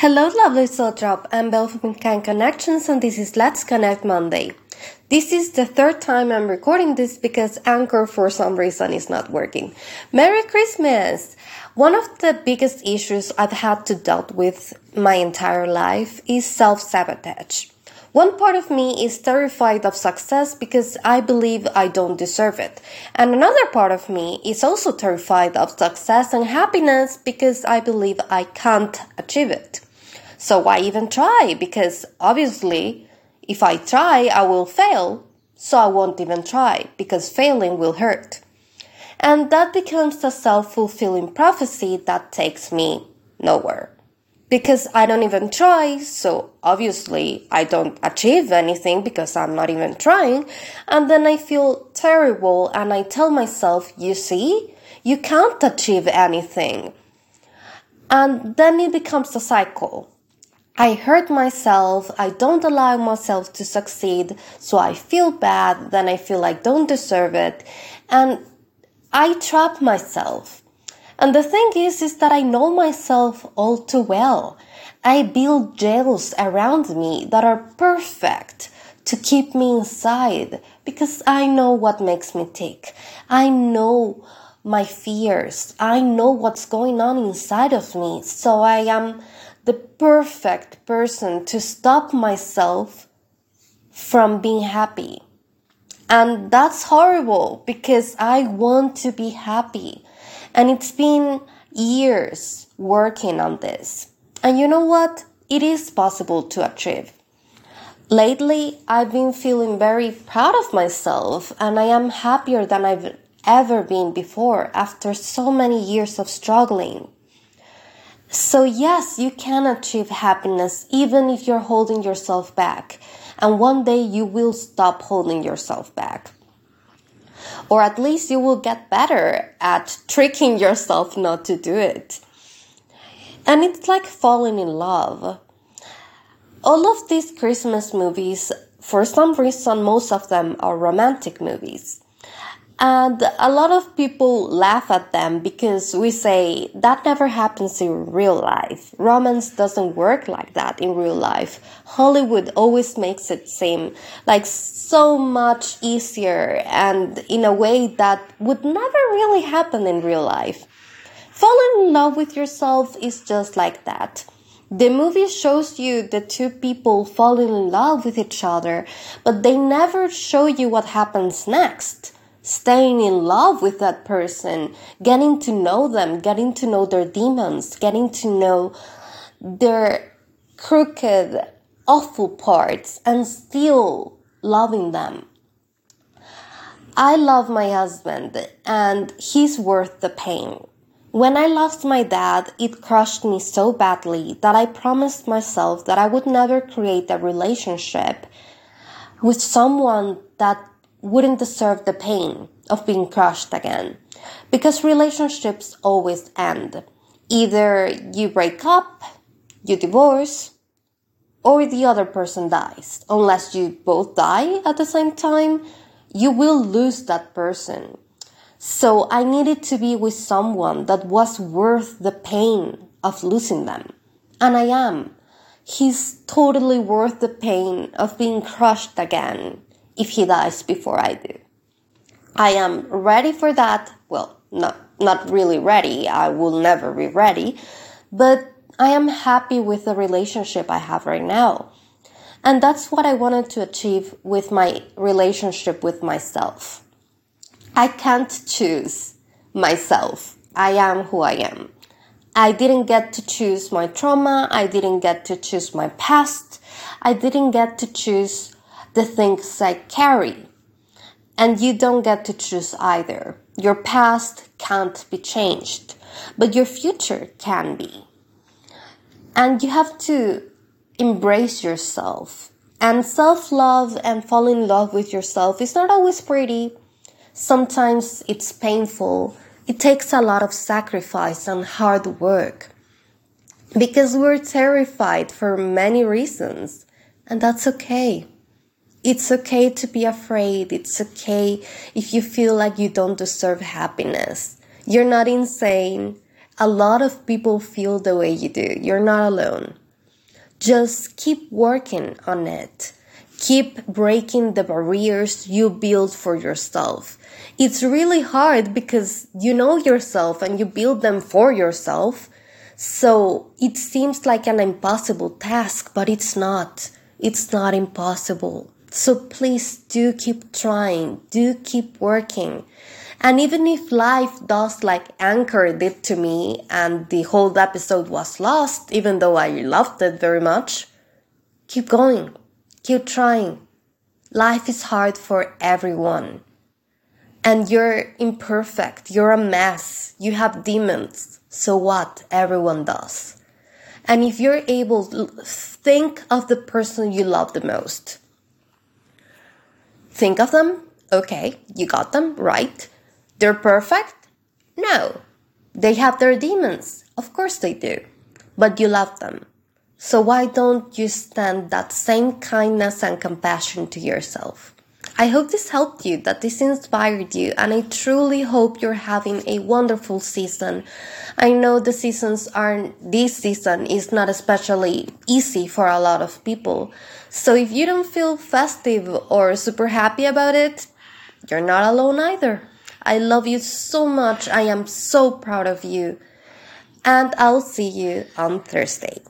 Hello, lovely soul drop. I'm Belle from Kind Connections, and this is Let's Connect Monday. This is the third time I'm recording this because Anchor, for some reason, is not working. Merry Christmas! One of the biggest issues I've had to deal with my entire life is self sabotage. One part of me is terrified of success because I believe I don't deserve it. And another part of me is also terrified of success and happiness because I believe I can't achieve it. So why even try? Because obviously, if I try, I will fail. So I won't even try because failing will hurt. And that becomes a self fulfilling prophecy that takes me nowhere because I don't even try. So obviously I don't achieve anything because I'm not even trying. And then I feel terrible and I tell myself, you see, you can't achieve anything. And then it becomes a cycle. I hurt myself, I don't allow myself to succeed, so I feel bad, then I feel I don't deserve it, and I trap myself. And the thing is, is that I know myself all too well. I build jails around me that are perfect to keep me inside because I know what makes me tick. I know my fears. I know what's going on inside of me. So I am the perfect person to stop myself from being happy. And that's horrible because I want to be happy. And it's been years working on this. And you know what? It is possible to achieve. Lately, I've been feeling very proud of myself and I am happier than I've ever been before after so many years of struggling. So yes, you can achieve happiness even if you're holding yourself back. And one day you will stop holding yourself back or at least you will get better at tricking yourself not to do it. And it's like falling in love. All of these Christmas movies, for some reason, most of them are romantic movies. And a lot of people laugh at them because we say that never happens in real life. Romance doesn't work like that in real life. Hollywood always makes it seem like so much easier and in a way that would never really happen in real life. Falling in love with yourself is just like that. The movie shows you the two people falling in love with each other, but they never show you what happens next staying in love with that person, getting to know them, getting to know their demons, getting to know their crooked, awful parts, and still loving them. I love my husband, and he's worth the pain. When I lost my dad, it crushed me so badly that I promised myself that I would never create a relationship with someone that wouldn't deserve the pain of being crushed again. Because relationships always end. Either you break up, you divorce, or the other person dies. Unless you both die at the same time, you will lose that person. So I needed to be with someone that was worth the pain of losing them. And I am. He's totally worth the pain of being crushed again if he dies before I do. I am ready for that. Well, not, not really ready. I will never be ready, but I am happy with the relationship I have right now. And that's what I wanted to achieve with my relationship with myself. I can't choose myself. I am who I am. I didn't get to choose my trauma. I didn't get to choose my past. I didn't get to choose the things I carry. And you don't get to choose either. Your past can't be changed, but your future can be. And you have to embrace yourself. And self love and fall in love with yourself is not always pretty. Sometimes it's painful. It takes a lot of sacrifice and hard work. Because we're terrified for many reasons. And that's okay. It's okay to be afraid. It's okay if you feel like you don't deserve happiness. You're not insane. A lot of people feel the way you do. You're not alone. Just keep working on it. Keep breaking the barriers you build for yourself. It's really hard because you know yourself and you build them for yourself. So it seems like an impossible task, but it's not. It's not impossible. So please do keep trying, do keep working. And even if life does like Anchor did to me and the whole episode was lost, even though I loved it very much, keep going. Keep trying. Life is hard for everyone. And you're imperfect. You're a mess. You have demons. So what? Everyone does. And if you're able to think of the person you love the most, think of them. Okay, you got them, right? They're perfect? No. They have their demons. Of course they do. But you love them. So why don't you stand that same kindness and compassion to yourself? I hope this helped you, that this inspired you, and I truly hope you're having a wonderful season. I know the seasons are, this season is not especially easy for a lot of people. So if you don't feel festive or super happy about it, you're not alone either. I love you so much. I am so proud of you. And I'll see you on Thursday.